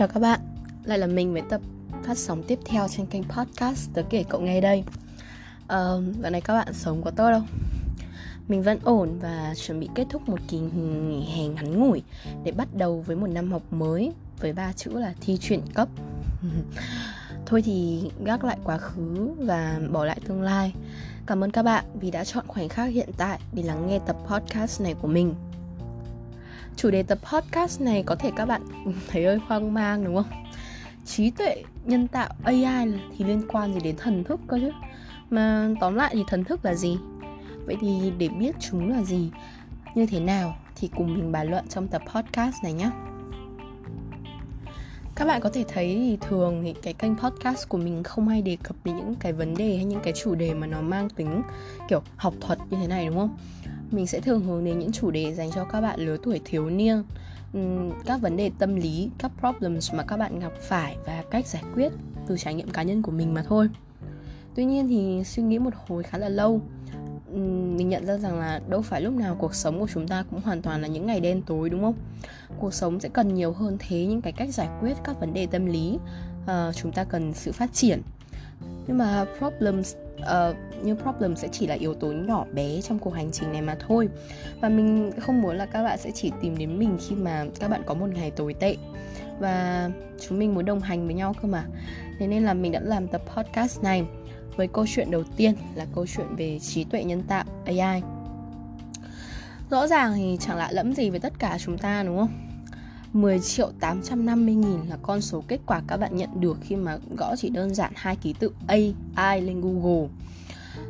Chào các bạn, lại là mình với tập phát sóng tiếp theo trên kênh podcast Tớ kể cậu nghe đây. Uh, Dạo này các bạn sống có tốt không? Mình vẫn ổn và chuẩn bị kết thúc một kỳ nghỉ hè ngắn ngủi Để bắt đầu với một năm học mới Với ba chữ là thi chuyển cấp. Thôi thì gác lại quá khứ và bỏ lại tương lai. Cảm ơn các bạn vì đã chọn khoảnh khắc hiện tại để lắng nghe tập podcast này của mình chủ đề tập podcast này có thể các bạn thấy hơi hoang mang, đúng không? Trí tuệ nhân tạo ai thì liên quan gì đến thần thức cơ chứ? Mà tóm lại thì thần thức là gì? Vậy thì để biết chúng là gì, như thế nào thì cùng mình bàn luận trong tập podcast này nhé. Các bạn có thể thấy thì thường thì cái kênh podcast của mình không hay đề cập đến những cái vấn đề hay những cái chủ đề mà nó mang tính kiểu học thuật như thế này, đúng không? Mình sẽ thường hướng đến những chủ đề dành cho các bạn lứa tuổi thiếu niên các vấn đề tâm lý các problems mà các bạn gặp phải và cách giải quyết từ trải nghiệm cá nhân của mình mà thôi. Tuy nhiên thì suy nghĩ một hồi khá là lâu mình nhận ra rằng là đâu phải lúc nào cuộc sống của chúng ta cũng hoàn toàn là những ngày đen tối đúng không? Cuộc sống sẽ cần nhiều hơn thế những cái cách giải quyết các vấn đề tâm lý à, chúng ta cần sự phát triển nhưng mà problems ờ, uh, nhưng problem sẽ chỉ là yếu tố nhỏ bé trong cuộc hành trình này mà thôi. Và mình không muốn là các bạn sẽ chỉ tìm đến mình khi mà các bạn có một ngày tồi tệ. Và chúng mình muốn đồng hành với nhau cơ mà. Thế nên là mình đã làm tập podcast này với câu chuyện đầu tiên là câu chuyện về trí tuệ nhân tạo AI rõ ràng thì chẳng lạ lẫm gì với tất cả chúng ta đúng không? 10 triệu 850 nghìn là con số kết quả các bạn nhận được khi mà gõ chỉ đơn giản hai ký tự AI lên Google.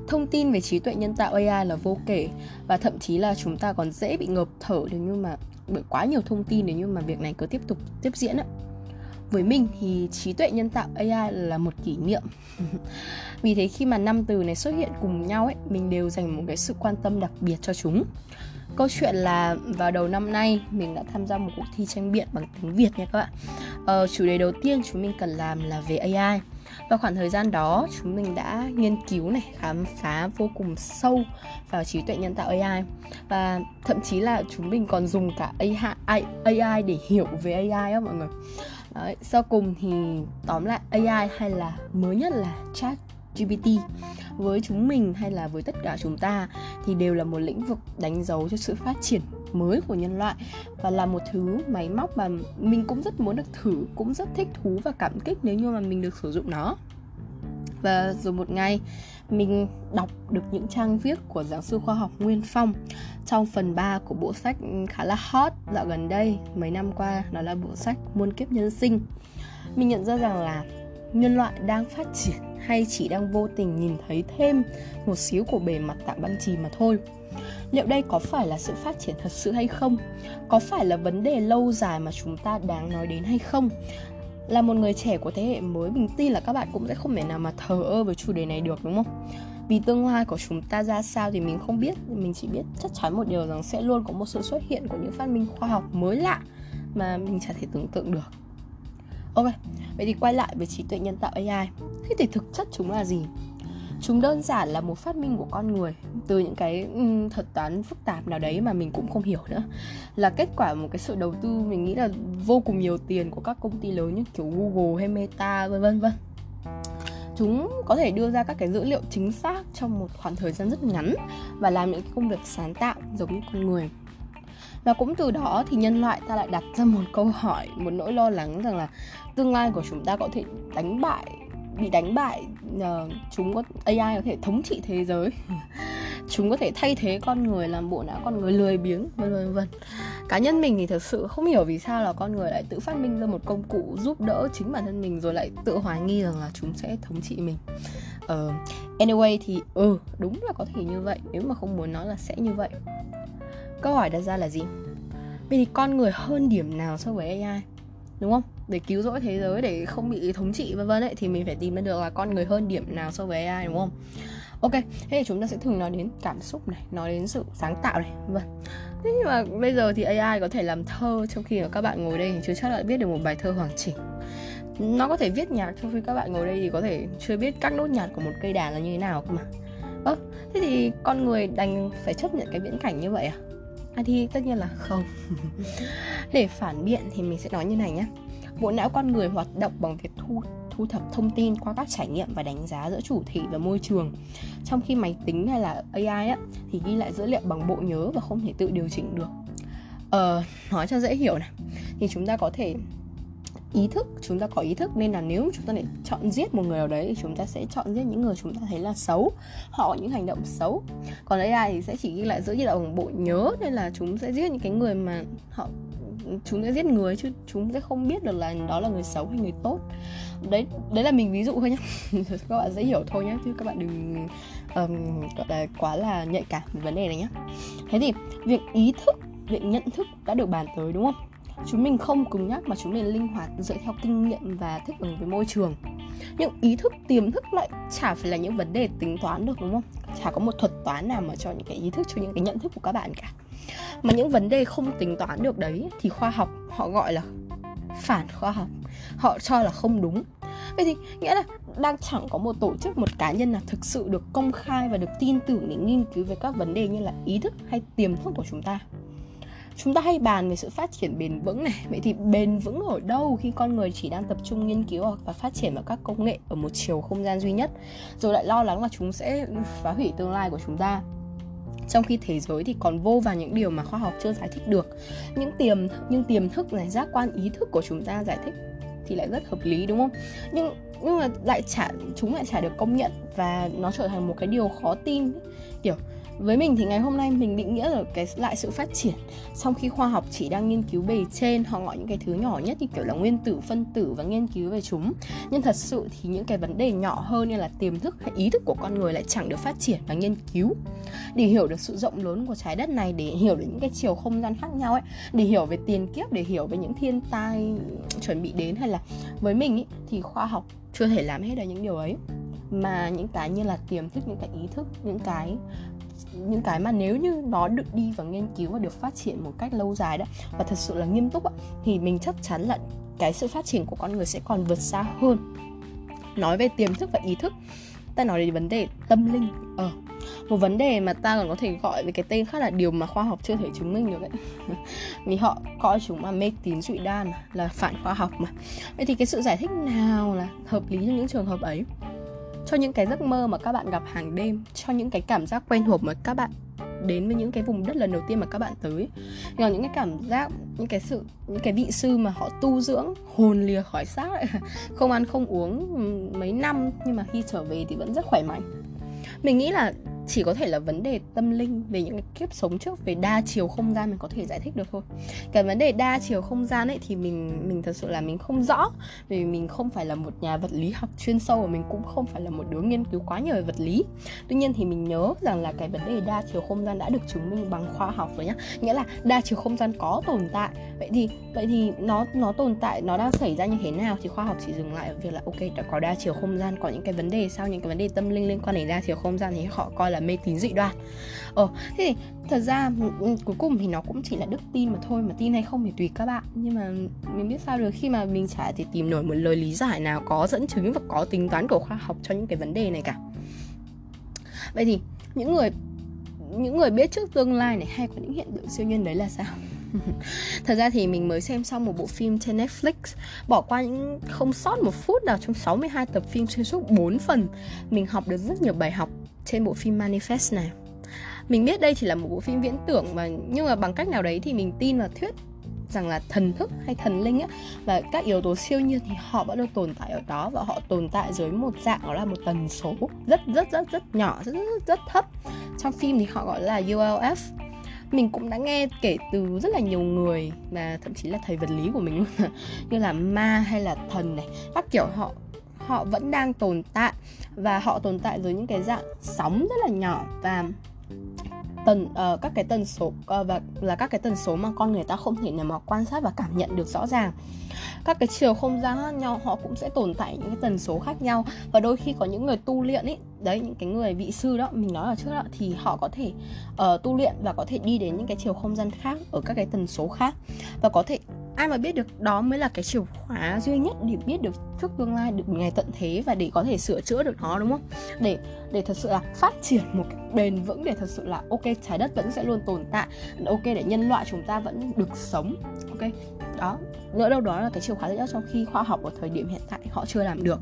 Thông tin về trí tuệ nhân tạo AI là vô kể và thậm chí là chúng ta còn dễ bị ngợp thở nếu như mà bởi quá nhiều thông tin nếu như mà việc này cứ tiếp tục tiếp diễn ạ. Với mình thì trí tuệ nhân tạo AI là một kỷ niệm Vì thế khi mà năm từ này xuất hiện cùng nhau ấy, Mình đều dành một cái sự quan tâm đặc biệt cho chúng Câu chuyện là vào đầu năm nay mình đã tham gia một cuộc thi tranh biện bằng tiếng Việt nha các bạn. Ờ, Chủ đề đầu tiên chúng mình cần làm là về AI Và khoảng thời gian đó chúng mình đã nghiên cứu này, khám phá vô cùng sâu vào trí tuệ nhân tạo AI Và thậm chí là chúng mình còn dùng cả AI, AI để hiểu về AI á mọi người. Đấy, sau cùng thì tóm lại AI hay là mới nhất là chat GPT với chúng mình hay là với tất cả chúng ta thì đều là một lĩnh vực đánh dấu cho sự phát triển mới của nhân loại và là một thứ máy móc mà mình cũng rất muốn được thử, cũng rất thích thú và cảm kích nếu như mà mình được sử dụng nó và rồi một ngày, mình đọc được những trang viết của giáo sư khoa học Nguyên Phong trong phần 3 của bộ sách khá là hot dạo gần đây mấy năm qua đó là bộ sách Muôn kiếp nhân sinh. Mình nhận ra rằng là nhân loại đang phát triển hay chỉ đang vô tình nhìn thấy thêm một xíu của bề mặt tảng băng chì mà thôi? Liệu đây có phải là sự phát triển thật sự hay không? Có phải là vấn đề lâu dài mà chúng ta đáng nói đến hay không? Là một người trẻ của thế hệ mới, mình tin là các bạn cũng sẽ không thể nào mà thờ ơ với chủ đề này được, đúng không? Vì tương lai của chúng ta ra sao thì mình không biết mình chỉ biết chắc chắn một điều rằng sẽ luôn có một sự xuất hiện của những phát minh khoa học mới lạ mà mình chả thể tưởng tượng được. Ok vậy thì quay lại với trí tuệ nhân tạo ai thế thì thực chất chúng là gì? Chúng đơn giản là một phát minh của con người. Từ những cái thuật toán phức tạp nào đấy mà mình cũng không hiểu nữa. Là kết quả một cái sự đầu tư, mình nghĩ là vô cùng nhiều tiền của các công ty lớn như kiểu Google hay Meta, vân vân vân. Chúng có thể đưa ra các cái dữ liệu chính xác trong một khoảng thời gian rất ngắn và làm những cái công việc sáng tạo giống như con người và cũng từ đó thì nhân loại ta lại đặt ra một câu hỏi một nỗi lo lắng rằng là tương lai của chúng ta có thể đánh bại bị đánh bại uh, chúng có AI có thể thống trị thế giới. Chúng có thể thay thế con người làm bộ não con người lười biếng vân vân vân. Cá nhân mình thì thật sự không hiểu vì sao là con người lại tự phát minh ra một công cụ giúp đỡ chính bản thân mình rồi lại tự hoài nghi rằng là chúng sẽ thống trị mình. Uh, anyway thì ừ đúng là có thể như vậy. Nếu mà không muốn nói là sẽ như vậy câu hỏi đặt ra là gì? Vậy thì con người hơn điểm nào so với AI đúng không? Để cứu rỗi thế giới, để không bị thống trị, vân vân ấy, thì mình phải tìm ra được là con người hơn điểm nào so với AI đúng không? Ok, thế thì chúng ta sẽ thường nói đến cảm xúc này, nói đến sự sáng tạo này, vân thế nhưng mà bây giờ thì AI có thể làm thơ trong khi mà các bạn ngồi đây thì chưa chắc đã viết được một bài thơ hoàn chỉnh. Nó có thể viết nhạc trong khi các bạn ngồi đây thì có thể chưa biết các nốt nhạc của một cây đàn là như thế nào cơ mà. Ơ thế thì con người đành phải chấp nhận cái viễn cảnh như vậy à? À thì tất nhiên là không. Để phản biện thì mình sẽ nói như này nhé bộ não con người hoạt động bằng việc thu thu thập thông tin qua các trải nghiệm và đánh giá giữa chủ thể và môi trường. Trong khi máy tính hay là AI á, thì ghi lại dữ liệu bằng bộ nhớ và không thể tự điều chỉnh được. Ờ, nói cho dễ hiểu này. Thì chúng ta có thể ý thức chúng ta có ý thức nên là nếu chúng ta để chọn giết một người nào đấy thì chúng ta sẽ chọn giết những người chúng ta thấy là xấu. Họ có những hành động xấu. Còn AI thì sẽ chỉ ghi lại dữ liệu bằng bộ nhớ nên là chúng sẽ giết những cái người mà họ chúng sẽ giết người chứ chúng sẽ không biết được là đó là người xấu hay người tốt. Đấy đấy là mình ví dụ thôi nhá. Các bạn dễ hiểu thôi nhá chứ các bạn đừng um, gọi là quá là nhạy cảm về vấn đề này nhá. Thế thì việc ý thức việc nhận thức đã được bàn tới đúng không? Chúng mình không cứng nhắc mà chúng mình linh hoạt dựa theo kinh nghiệm và thích ứng với môi trường. Nhưng ý thức, tiềm thức lại chả phải là những vấn đề tính toán được, đúng không? Chả có một thuật toán nào mà cho những cái ý thức, cho những cái nhận thức của các bạn cả. Mà những vấn đề không tính toán được đấy thì khoa học, họ gọi là phản khoa học. Họ cho là không đúng. Vậy thì nghĩa là đang chẳng có một tổ chức, một cá nhân nào thực sự được công khai và được tin tưởng để nghiên cứu về các vấn đề như là ý thức hay tiềm thức của chúng ta chúng ta hay bàn về sự phát triển bền vững này. Vậy thì bền vững ở đâu khi con người chỉ đang tập trung nghiên cứu và phát triển vào các công nghệ ở một chiều không gian duy nhất? Rồi lại lo lắng là chúng sẽ phá hủy tương lai của chúng ta. Trong khi thế giới thì còn vô vàn những điều mà khoa học chưa giải thích được. Những tiềm nhưng tiềm thức này, giác quan, ý thức của chúng ta giải thích thì lại rất hợp lý, đúng không? Nhưng nhưng mà lại chả, chúng lại chả được công nhận và nó trở thành một cái điều khó tin. Kiểu với mình thì ngày hôm nay mình định nghĩa là cái lại sự phát triển. Trong khi khoa học chỉ đang nghiên cứu bề trên họ gọi những cái thứ nhỏ nhất như kiểu là nguyên tử phân tử và nghiên cứu về chúng. Nhưng thật sự thì những cái vấn đề nhỏ hơn như là tiềm thức hay ý thức của con người lại chẳng được phát triển và nghiên cứu. Để hiểu được sự rộng lớn của trái đất này để hiểu được những cái chiều không gian khác nhau ấy để hiểu về tiền kiếp để hiểu về những thiên tai chuẩn bị đến hay là với mình ý, thì khoa học chưa thể làm hết được những điều ấy. Mà những cái như là tiềm thức những cái ý thức những cái những cái mà nếu như nó được đi và nghiên cứu và được phát triển một cách lâu dài đó và thật sự là nghiêm túc thì mình chắc chắn là cái sự phát triển của con người sẽ còn vượt xa hơn. Nói về tiềm thức và ý thức ta nói đến vấn đề tâm linh. Ở ờ, một vấn đề mà ta còn có thể gọi với cái tên khác là điều mà khoa học chưa thể chứng minh được đấy vì họ coi chúng là mê tín dị đoan là phản khoa học mà. Vậy thì cái sự giải thích nào là hợp lý cho những trường hợp ấy? Cho những cái giấc mơ mà các bạn gặp hàng đêm, cho những cái cảm giác quen thuộc mà các bạn đến với những cái vùng đất lần đầu tiên mà các bạn tới là những cái cảm giác, những cái sự, những cái vị sư mà họ tu dưỡng, hồn lìa khỏi xác ấy. không ăn không uống ừ, mấy năm nhưng mà khi trở về thì vẫn rất khỏe mạnh mình nghĩ là chỉ có thể là vấn đề tâm linh, về những cái kiếp sống trước, về đa chiều không gian mình có thể giải thích được thôi. Cái vấn đề đa chiều không gian ấy thì mình mình thật sự là mình không rõ vì mình không phải là một nhà vật lý học chuyên sâu và mình cũng không phải là một đứa nghiên cứu quá nhiều về vật lý. Tuy nhiên thì mình nhớ rằng là cái vấn đề đa chiều không gian đã được chứng minh bằng khoa học rồi nhá. Nghĩa là đa chiều không gian có tồn tại. Vậy thì vậy thì nó nó tồn tại, nó đang xảy ra như thế nào thì khoa học chỉ dừng lại ở việc là, ok, đã có đa chiều không gian, có những cái vấn đề sau, những cái vấn đề tâm linh liên quan đến đa chiều không gian thì họ coi là mê tín dị đoan. Ờ thế thì thật ra ừ, ừ, cuối cùng thì nó cũng chỉ là đức tin mà thôi, mà tin hay không thì tùy các bạn. Nhưng mà mình biết sao được, khi mà mình chả thể tìm nổi một lời lý giải nào có dẫn chứng và có tính toán của khoa học cho những cái vấn đề này cả. Vậy thì những người những người biết trước tương lai này hay có những hiện tượng siêu nhiên đấy là sao? Thật ra thì mình mới xem xong một bộ phim trên Netflix, Bỏ qua những, không sót một phút nào trong 62 tập phim xuyên suốt 4 phần, Mình học được rất nhiều bài học trên bộ phim Manifest này. Mình biết đây chỉ là một bộ phim viễn tưởng mà nhưng mà bằng cách nào đấy thì mình tin vào thuyết rằng là thần thức hay thần linh á và các yếu tố siêu nhiên thì họ vẫn luôn tồn tại ở đó và họ tồn tại dưới một dạng đó là một tần số rất rất rất rất nhỏ rất rất, rất thấp. Trong phim thì họ gọi là ULF mình cũng đã nghe kể từ rất là nhiều người mà thậm chí là thầy vật lý của mình như là ma hay là thần này. Các kiểu họ họ vẫn đang tồn tại và họ tồn tại dưới những cái dạng sóng rất là nhỏ và tần uh, các cái tần số uh, và là các cái tần số mà con người ta không thể nào mà quan sát và cảm nhận được rõ ràng. Các cái chiều không gian khác nhau họ cũng sẽ tồn tại những cái tần số khác nhau. Và đôi khi có những người tu luyện ấy đấy những cái người vị sư đó mình nói ở trước đó thì họ có thể uh, tu luyện và có thể đi đến những cái chiều không gian khác ở các cái tần số khác. Và có thể ai mà biết được, đó mới là cái chìa khóa duy nhất để biết được trước tương lai, được ngày tận thế và để có thể sửa chữa được nó, đúng không? Để để thật sự là phát triển một cách bền vững, để thật sự là, ok, trái đất vẫn sẽ luôn tồn tại, ok, để nhân loại chúng ta vẫn được sống, ok? Đó nữa đâu đó là cái chìa khóa duy nhất trong khi khoa học ở thời điểm hiện tại họ chưa làm được.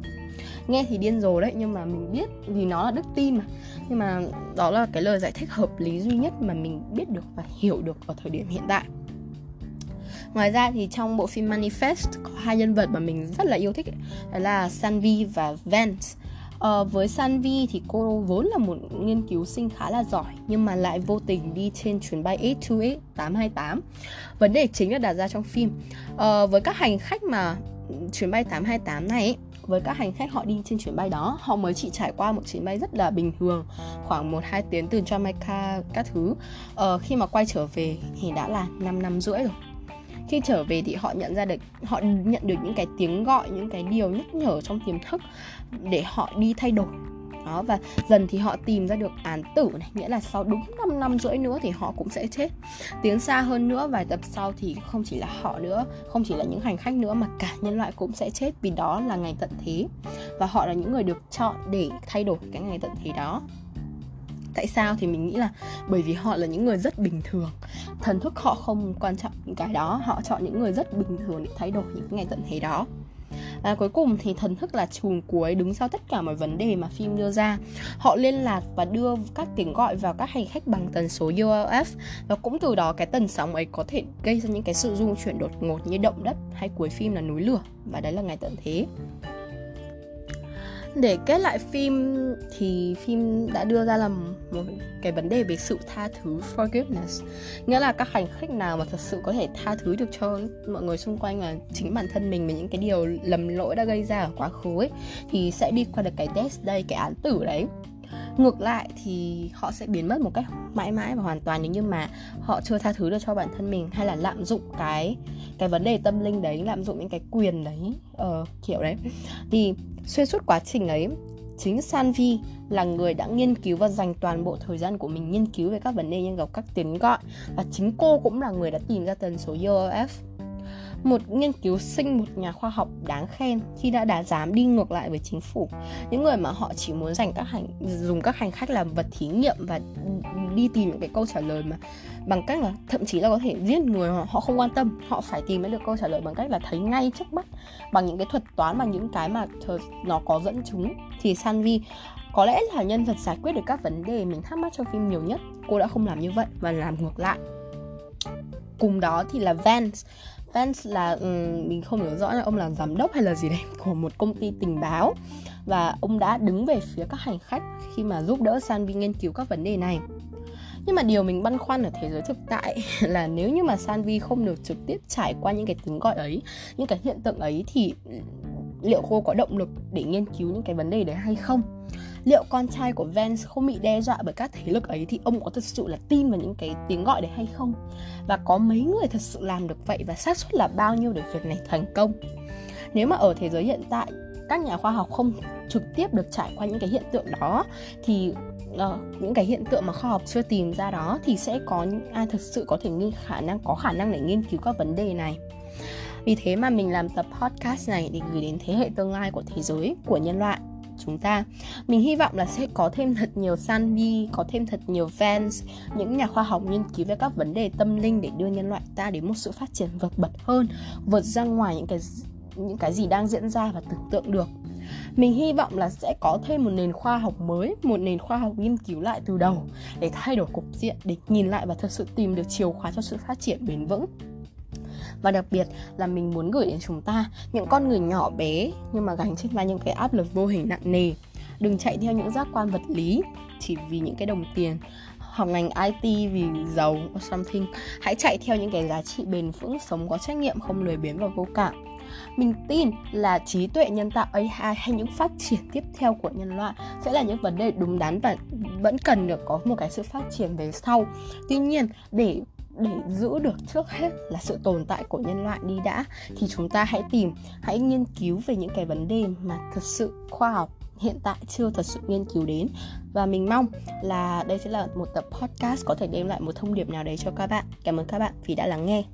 Nghe thì điên rồ đấy, nhưng mà mình biết, vì nó là đức tin mà. Nhưng mà đó là cái lời giải thích hợp lý duy nhất mà mình biết được và hiểu được ở thời điểm hiện tại ngoài ra thì trong bộ phim Manifest có hai nhân vật mà mình rất là yêu thích đó là Sanvi và Vance Ờ, với Sanvi thì cô vốn là một nghiên cứu sinh khá là giỏi nhưng mà lại vô tình đi trên chuyến bay 828 828. Vấn đề chính là đặt ra trong phim. Ờ, với các hành khách mà chuyến bay 828 này ấy, với các hành khách họ đi trên chuyến bay đó họ mới chỉ trải qua một chuyến bay rất là bình thường khoảng 1-2 tiếng từ Jamaica các thứ ờ, khi mà quay trở về thì đã là 5 năm rưỡi rồi khi trở về thì họ nhận ra được, họ nhận được những cái tiếng gọi, những cái điều nhắc nhở trong tiềm thức để họ đi thay đổi. Đó, và dần thì họ tìm ra được án tử này, nghĩa là sau đúng 5 năm rưỡi nữa thì họ cũng sẽ chết. Tiến xa hơn nữa, vài tập sau thì không chỉ là họ nữa, không chỉ là những hành khách nữa, mà cả nhân loại cũng sẽ chết vì đó là ngày tận thế. Và họ là những người được chọn để thay đổi cái ngày tận thế đó tại sao? Thì mình nghĩ là bởi vì họ là những người rất bình thường. Thần thức họ không quan trọng những cái đó họ chọn những người rất bình thường để thay đổi những ngày tận thế đó. À, cuối cùng thì thần thức là chùm cuối đứng sau tất cả mọi vấn đề mà phim đưa ra. Họ liên lạc và đưa các tiếng gọi vào các hành khách bằng tần số ULF và cũng từ đó cái tần sóng ấy có thể gây ra những cái sự rung chuyển đột ngột như động đất hay cuối phim là núi lửa. Và đấy là ngày tận thế để kết lại phim thì phim đã đưa ra là một cái vấn đề về sự tha thứ forgiveness. Nghĩa là các hành khách nào mà thật sự có thể tha thứ được cho mọi người xung quanh và chính bản thân mình về những cái điều lầm lỗi đã gây ra ở quá khứ ấy thì sẽ đi qua được cái death day cái án tử đấy. Ngược lại thì họ sẽ biến mất một cách mãi mãi và hoàn toàn nếu như mà họ chưa tha thứ được cho bản thân mình hay là lạm dụng cái cái vấn đề tâm linh đấy lạm dụng những cái quyền đấy uh, kiểu đấy. Thì xuyên suốt quá trình ấy, chính Sanvi là người đã nghiên cứu và dành toàn bộ thời gian của mình nghiên cứu về các vấn đề nhân gặp các tiếng gọi. Và chính cô cũng là người đã tìm ra tần số UOF một nghiên cứu sinh một nhà khoa học đáng khen khi đã đã dám đi ngược lại với chính phủ. Những người mà họ chỉ muốn dành các hành, dùng các hành khách làm vật thí nghiệm và đi tìm những cái câu trả lời mà bằng cách là thậm chí là có thể giết người họ, họ không quan tâm họ phải tìm được câu trả lời bằng cách là thấy ngay trước mắt. Bằng những cái thuật toán bằng những cái mà nó có dẫn chứng thì Sanvi có lẽ là nhân vật giải quyết được các vấn đề mình thắc mắc trong phim nhiều nhất cô đã không làm như vậy và làm ngược lại. Cùng đó thì là Vance. Vance là um, mình không nhớ rõ là ông là giám đốc hay là gì đấy của một công ty tình báo. Và ông đã đứng về phía các hành khách khi mà giúp đỡ Sanvi nghiên cứu các vấn đề này nhưng mà điều mình băn khoăn ở thế giới thực tại là nếu như mà Sanvi không được trực tiếp trải qua những cái tiếng gọi ấy, những cái hiện tượng ấy thì liệu cô có động lực để nghiên cứu những cái vấn đề đấy hay không? Liệu con trai của Vance không bị đe dọa bởi các thế lực ấy thì ông có thật sự là tin vào những cái tiếng gọi đấy hay không? Và có mấy người thật sự làm được vậy và xác suất là bao nhiêu để việc này thành công? Nếu mà ở thế giới hiện tại các nhà khoa học không trực tiếp được trải qua những cái hiện tượng đó thì uh, những cái hiện tượng mà khoa học chưa tìm ra đó thì sẽ có những ai thực sự có thể nghi khả năng có khả năng để nghiên cứu các vấn đề này. Vì thế mà mình làm tập podcast này để gửi đến thế hệ tương lai của thế giới của nhân loại chúng ta. Mình hy vọng là sẽ có thêm thật nhiều Sanvi có thêm thật nhiều fans những nhà khoa học nghiên cứu về các vấn đề tâm linh để đưa nhân loại ta đến một sự phát triển vượt bật hơn vượt ra ngoài những cái những cái gì đang diễn ra và tưởng tượng được. Mình hy vọng là sẽ có thêm một nền khoa học mới, một nền khoa học nghiên cứu lại từ đầu để thay đổi cục diện, để nhìn lại và thật sự tìm được chìa khóa cho sự phát triển bền vững. Và đặc biệt là mình muốn gửi đến chúng ta những con người nhỏ bé nhưng mà gánh trên vai những cái áp lực vô hình nặng nề. Đừng chạy theo những giác quan vật lý, chỉ vì những cái đồng tiền học ngành IT vì giàu or something. Hãy chạy theo những cái giá trị bền vững, sống có trách nhiệm, không lười biếng và vô cảm mình tin là trí tuệ nhân tạo AI hay những phát triển tiếp theo của nhân loại sẽ là những vấn đề đúng đắn và vẫn cần được có một cái sự phát triển về sau. Tuy nhiên, để để giữ được trước hết là sự tồn tại của nhân loại đi đã, thì chúng ta hãy tìm, hãy nghiên cứu về những cái vấn đề mà thực sự khoa học hiện tại chưa thật sự nghiên cứu đến. Và mình mong là đây sẽ là một tập podcast có thể đem lại một thông điệp nào đấy cho các bạn. Cảm ơn các bạn vì đã lắng nghe.